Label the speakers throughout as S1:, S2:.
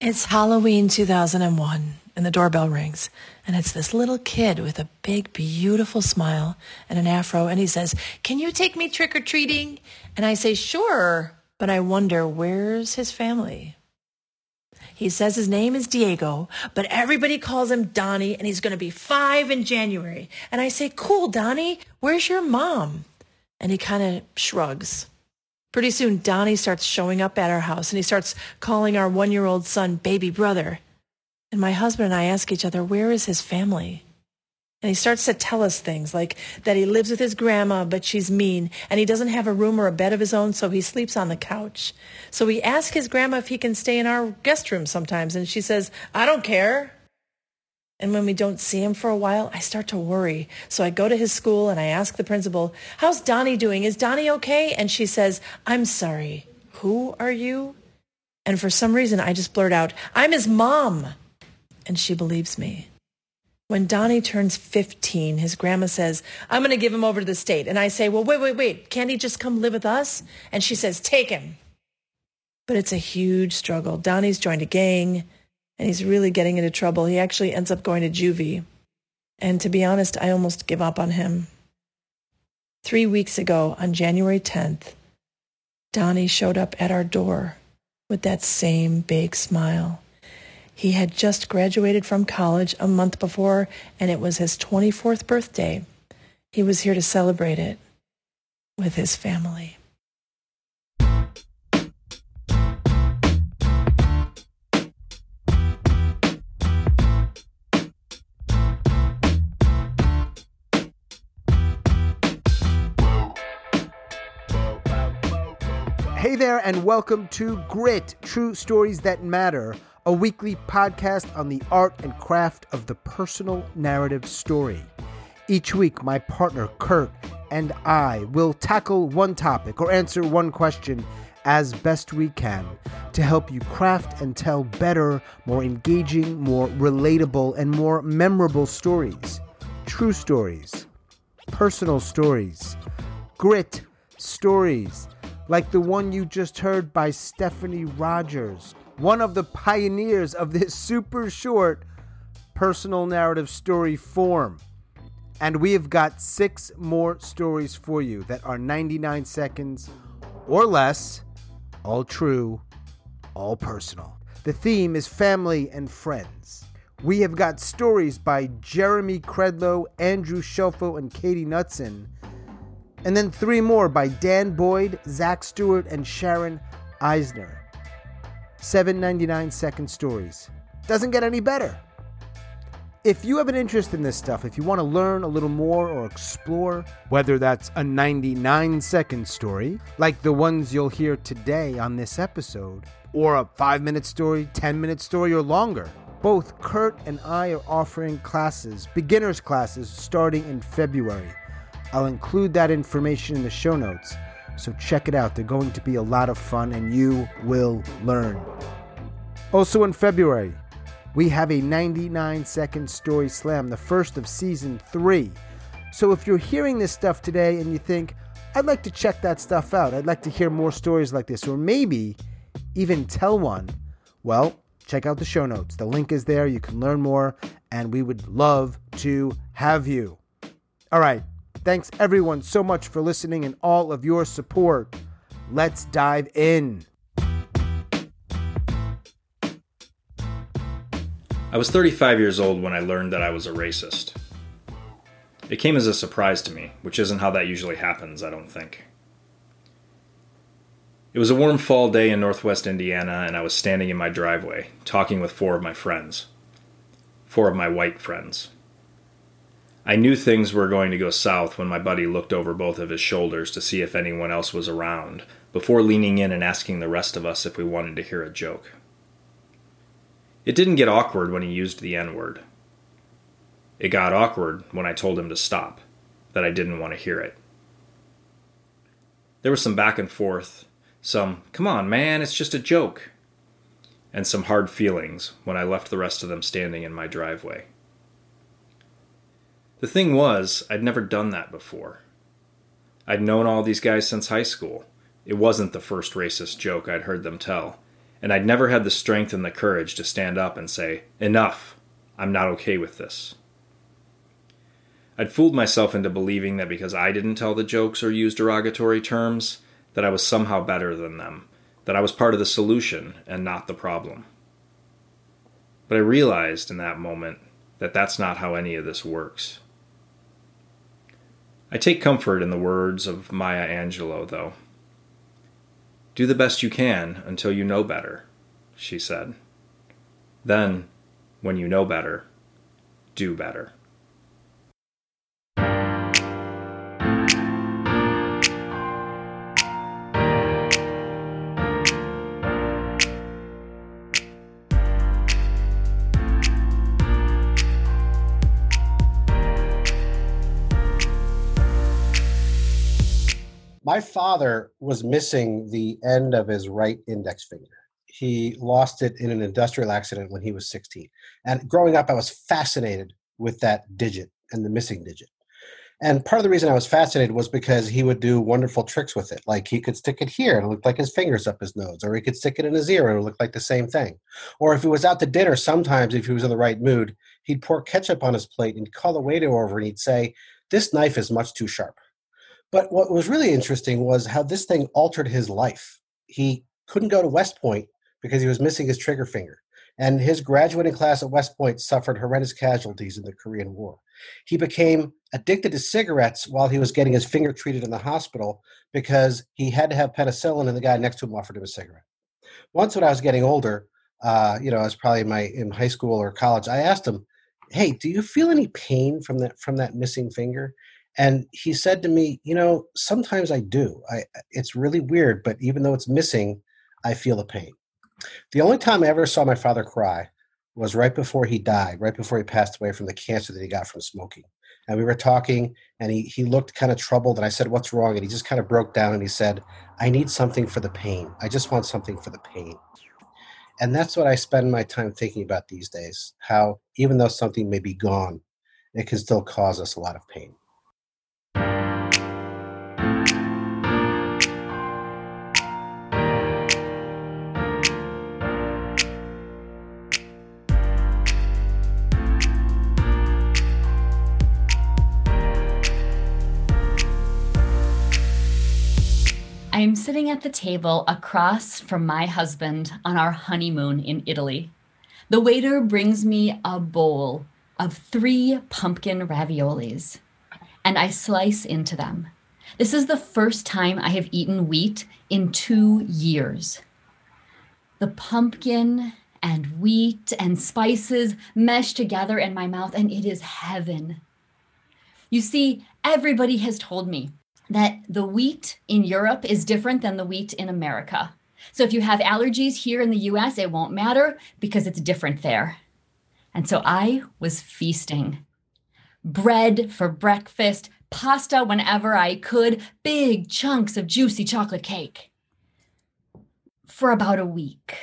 S1: It's Halloween 2001, and the doorbell rings. And it's this little kid with a big, beautiful smile and an afro. And he says, Can you take me trick or treating? And I say, Sure. But I wonder, where's his family? He says his name is Diego, but everybody calls him Donnie, and he's going to be five in January. And I say, Cool, Donnie, where's your mom? And he kind of shrugs. Pretty soon, Donnie starts showing up at our house, and he starts calling our one year old son baby brother. And my husband and I ask each other, Where is his family? And he starts to tell us things like that he lives with his grandma, but she's mean, and he doesn't have a room or a bed of his own, so he sleeps on the couch. So we ask his grandma if he can stay in our guest room sometimes, and she says, I don't care. And when we don't see him for a while, I start to worry. So I go to his school and I ask the principal, How's Donnie doing? Is Donnie okay? And she says, I'm sorry. Who are you? And for some reason, I just blurt out, I'm his mom. And she believes me. When Donnie turns 15, his grandma says, I'm going to give him over to the state. And I say, Well, wait, wait, wait. Can't he just come live with us? And she says, Take him. But it's a huge struggle. Donnie's joined a gang and he's really getting into trouble. He actually ends up going to juvie. And to be honest, I almost give up on him. Three weeks ago, on January 10th, Donnie showed up at our door with that same big smile. He had just graduated from college a month before, and it was his 24th birthday. He was here to celebrate it with his family.
S2: There, and welcome to Grit True Stories That Matter, a weekly podcast on the art and craft of the personal narrative story. Each week, my partner Kurt and I will tackle one topic or answer one question as best we can to help you craft and tell better, more engaging, more relatable, and more memorable stories. True stories, personal stories, grit stories like the one you just heard by Stephanie Rogers, one of the pioneers of this super short personal narrative story form. And we have got six more stories for you that are 99 seconds or less, all true, all personal. The theme is family and friends. We have got stories by Jeremy Kredlo, Andrew Shelffo, and Katie Knutson and then three more by Dan Boyd, Zach Stewart, and Sharon Eisner. 7.99 second stories. Doesn't get any better. If you have an interest in this stuff, if you want to learn a little more or explore, whether that's a 99 second story, like the ones you'll hear today on this episode, or a 5 minute story, 10 minute story, or longer, both Kurt and I are offering classes, beginners classes, starting in February. I'll include that information in the show notes, so check it out. They're going to be a lot of fun and you will learn. Also in February, we have a 99 second story slam, the first of season three. So if you're hearing this stuff today and you think, I'd like to check that stuff out, I'd like to hear more stories like this, or maybe even tell one, well, check out the show notes. The link is there. You can learn more, and we would love to have you. All right, Thanks everyone so much for listening and all of your support. Let's dive in.
S3: I was 35 years old when I learned that I was a racist. It came as a surprise to me, which isn't how that usually happens, I don't think. It was a warm fall day in northwest Indiana, and I was standing in my driveway, talking with four of my friends. Four of my white friends. I knew things were going to go south when my buddy looked over both of his shoulders to see if anyone else was around, before leaning in and asking the rest of us if we wanted to hear a joke. It didn't get awkward when he used the N word. It got awkward when I told him to stop, that I didn't want to hear it. There was some back and forth, some, come on, man, it's just a joke, and some hard feelings when I left the rest of them standing in my driveway. The thing was, I'd never done that before. I'd known all these guys since high school. It wasn't the first racist joke I'd heard them tell, and I'd never had the strength and the courage to stand up and say, Enough, I'm not okay with this. I'd fooled myself into believing that because I didn't tell the jokes or use derogatory terms, that I was somehow better than them, that I was part of the solution and not the problem. But I realized in that moment that that's not how any of this works. I take comfort in the words of Maya Angelou, though. Do the best you can until you know better, she said. Then, when you know better, do better.
S4: My father was missing the end of his right index finger. He lost it in an industrial accident when he was 16. And growing up, I was fascinated with that digit and the missing digit. And part of the reason I was fascinated was because he would do wonderful tricks with it. Like he could stick it here and it looked like his fingers up his nose, or he could stick it in his ear and it looked like the same thing. Or if he was out to dinner, sometimes if he was in the right mood, he'd pour ketchup on his plate and call the waiter over and he'd say, This knife is much too sharp. But what was really interesting was how this thing altered his life. He couldn't go to West Point because he was missing his trigger finger. And his graduating class at West Point suffered horrendous casualties in the Korean War. He became addicted to cigarettes while he was getting his finger treated in the hospital because he had to have penicillin and the guy next to him offered him a cigarette. Once when I was getting older, uh, you know, I was probably in my in high school or college, I asked him, Hey, do you feel any pain from that from that missing finger? And he said to me you know sometimes i do. I it's really weird but even though it's missing i feel the pain. The only time i ever saw my father cry was right before he died right before he passed away from the cancer that he got from smoking. And we were talking and he, he looked kind of troubled and i said what's wrong? And he just kind of broke down and he said i need something for the pain. I just want something for the pain. And that's what i spend my time thinking about these days how even though something may be gone it can still cause us a lot of pain
S5: I'm sitting at the table across from my husband on our honeymoon in Italy. The waiter brings me a bowl of three pumpkin raviolis, and I slice into them. This is the first time I have eaten wheat in two years. The pumpkin and wheat and spices mesh together in my mouth, and it is heaven. You see, everybody has told me that the wheat in Europe is different than the wheat in America. So if you have allergies here in the US, it won't matter because it's different there. And so I was feasting. Bread for breakfast, pasta whenever I could, big chunks of juicy chocolate cake for about a week.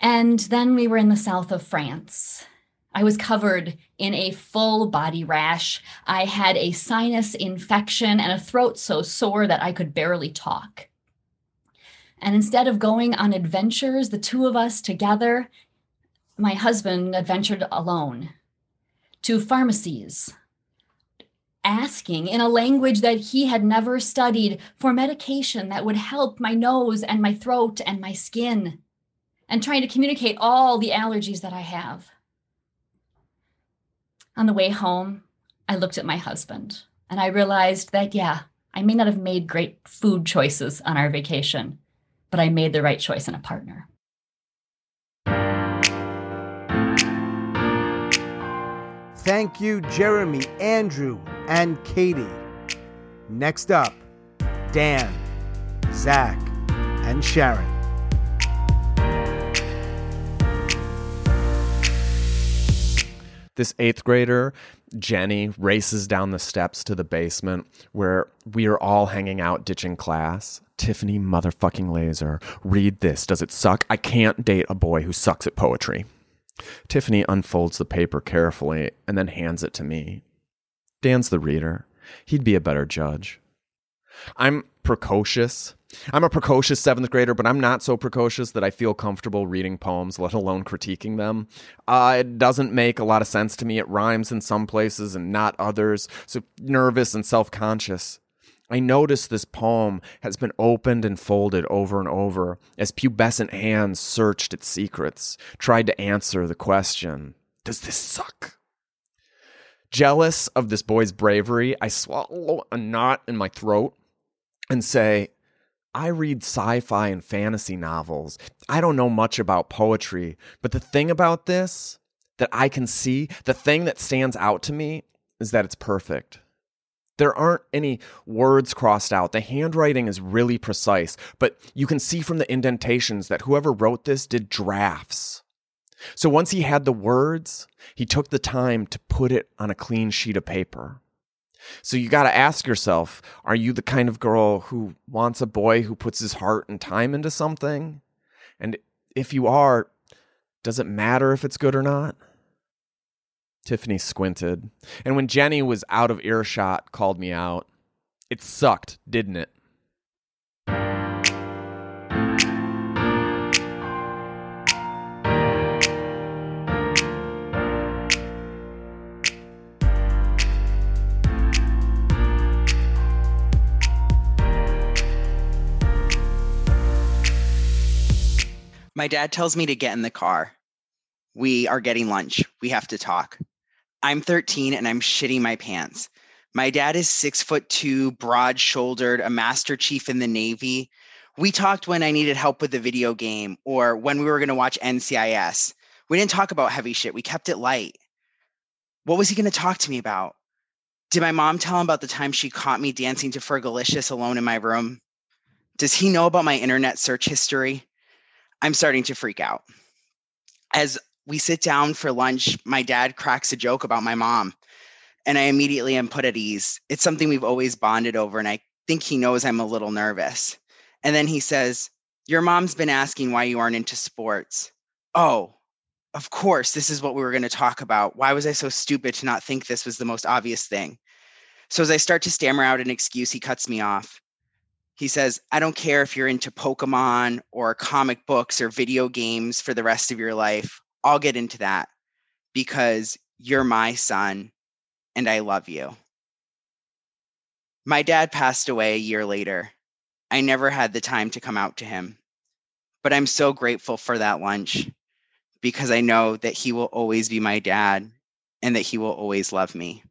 S5: And then we were in the south of France I was covered in a full body rash. I had a sinus infection and a throat so sore that I could barely talk. And instead of going on adventures, the two of us together, my husband adventured alone to pharmacies, asking in a language that he had never studied for medication that would help my nose and my throat and my skin, and trying to communicate all the allergies that I have. On the way home, I looked at my husband and I realized that, yeah, I may not have made great food choices on our vacation, but I made the right choice in a partner.
S2: Thank you, Jeremy, Andrew, and Katie. Next up, Dan, Zach, and Sharon.
S6: This eighth grader, Jenny, races down the steps to the basement where we are all hanging out ditching class. Tiffany motherfucking laser. Read this. Does it suck? I can't date a boy who sucks at poetry. Tiffany unfolds the paper carefully and then hands it to me. Dan's the reader. He'd be a better judge. I'm precocious. I'm a precocious seventh grader, but I'm not so precocious that I feel comfortable reading poems, let alone critiquing them. Uh, it doesn't make a lot of sense to me. It rhymes in some places and not others. So nervous and self conscious. I notice this poem has been opened and folded over and over as pubescent hands searched its secrets, tried to answer the question Does this suck? Jealous of this boy's bravery, I swallow a knot in my throat and say, I read sci fi and fantasy novels. I don't know much about poetry, but the thing about this that I can see, the thing that stands out to me is that it's perfect. There aren't any words crossed out. The handwriting is really precise, but you can see from the indentations that whoever wrote this did drafts. So once he had the words, he took the time to put it on a clean sheet of paper. So you got to ask yourself are you the kind of girl who wants a boy who puts his heart and time into something? And if you are, does it matter if it's good or not? Tiffany squinted, and when Jenny was out of earshot, called me out. It sucked, didn't it?
S7: My dad tells me to get in the car. We are getting lunch. We have to talk. I'm 13 and I'm shitting my pants. My dad is six foot two, broad shouldered, a master chief in the Navy. We talked when I needed help with the video game or when we were going to watch NCIS. We didn't talk about heavy shit. We kept it light. What was he going to talk to me about? Did my mom tell him about the time she caught me dancing to Fergalicious alone in my room? Does he know about my internet search history? I'm starting to freak out. As we sit down for lunch, my dad cracks a joke about my mom, and I immediately am put at ease. It's something we've always bonded over, and I think he knows I'm a little nervous. And then he says, Your mom's been asking why you aren't into sports. Oh, of course, this is what we were going to talk about. Why was I so stupid to not think this was the most obvious thing? So as I start to stammer out an excuse, he cuts me off. He says, I don't care if you're into Pokemon or comic books or video games for the rest of your life. I'll get into that because you're my son and I love you. My dad passed away a year later. I never had the time to come out to him, but I'm so grateful for that lunch because I know that he will always be my dad and that he will always love me.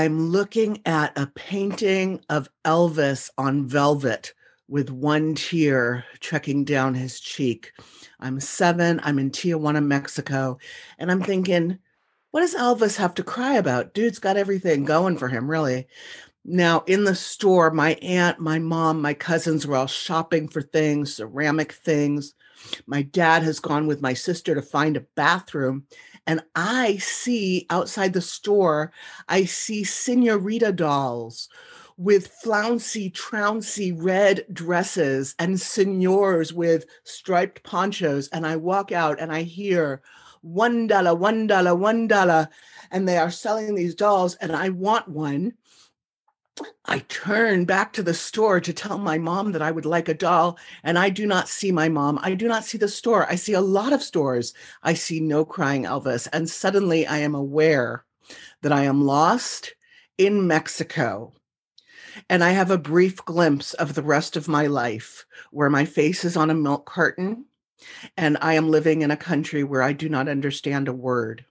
S8: I'm looking at a painting of Elvis on velvet with one tear trekking down his cheek. I'm seven, I'm in Tijuana, Mexico, and I'm thinking, what does Elvis have to cry about? Dude's got everything going for him, really. Now, in the store, my aunt, my mom, my cousins were all shopping for things, ceramic things. My dad has gone with my sister to find a bathroom and I see outside the store, I see senorita dolls with flouncy, trouncy red dresses and senors with striped ponchos. And I walk out and I hear one dollar, one dollar, one dollar. And they are selling these dolls, and I want one. I turn back to the store to tell my mom that I would like a doll, and I do not see my mom. I do not see the store. I see a lot of stores. I see no crying Elvis. And suddenly I am aware that I am lost in Mexico. And I have a brief glimpse of the rest of my life where my face is on a milk carton and I am living in a country where I do not understand a word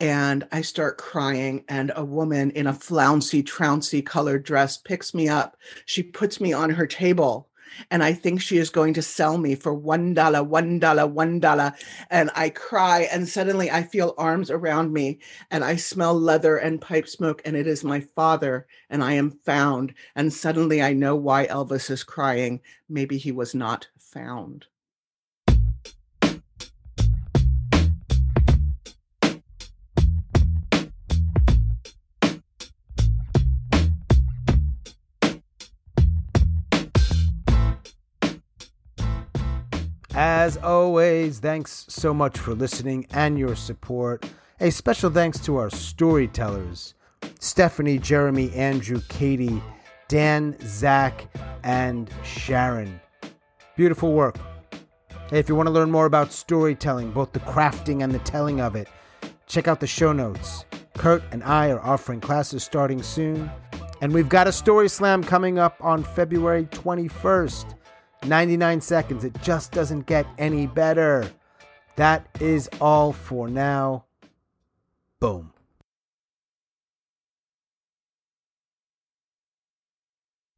S8: and I start crying. And a woman in a flouncy, trouncy colored dress picks me up. She puts me on her table. And I think she is going to sell me for one dollar, one dollar, one dollar. And I cry, and suddenly I feel arms around me, and I smell leather and pipe smoke, and it is my father, and I am found. And suddenly I know why Elvis is crying. Maybe he was not found.
S2: As always, thanks so much for listening and your support. A special thanks to our storytellers Stephanie, Jeremy, Andrew, Katie, Dan, Zach, and Sharon. Beautiful work. Hey, if you want to learn more about storytelling, both the crafting and the telling of it, check out the show notes. Kurt and I are offering classes starting soon. And we've got a story slam coming up on February 21st. 99 seconds. It just doesn't get any better. That is all for now. Boom.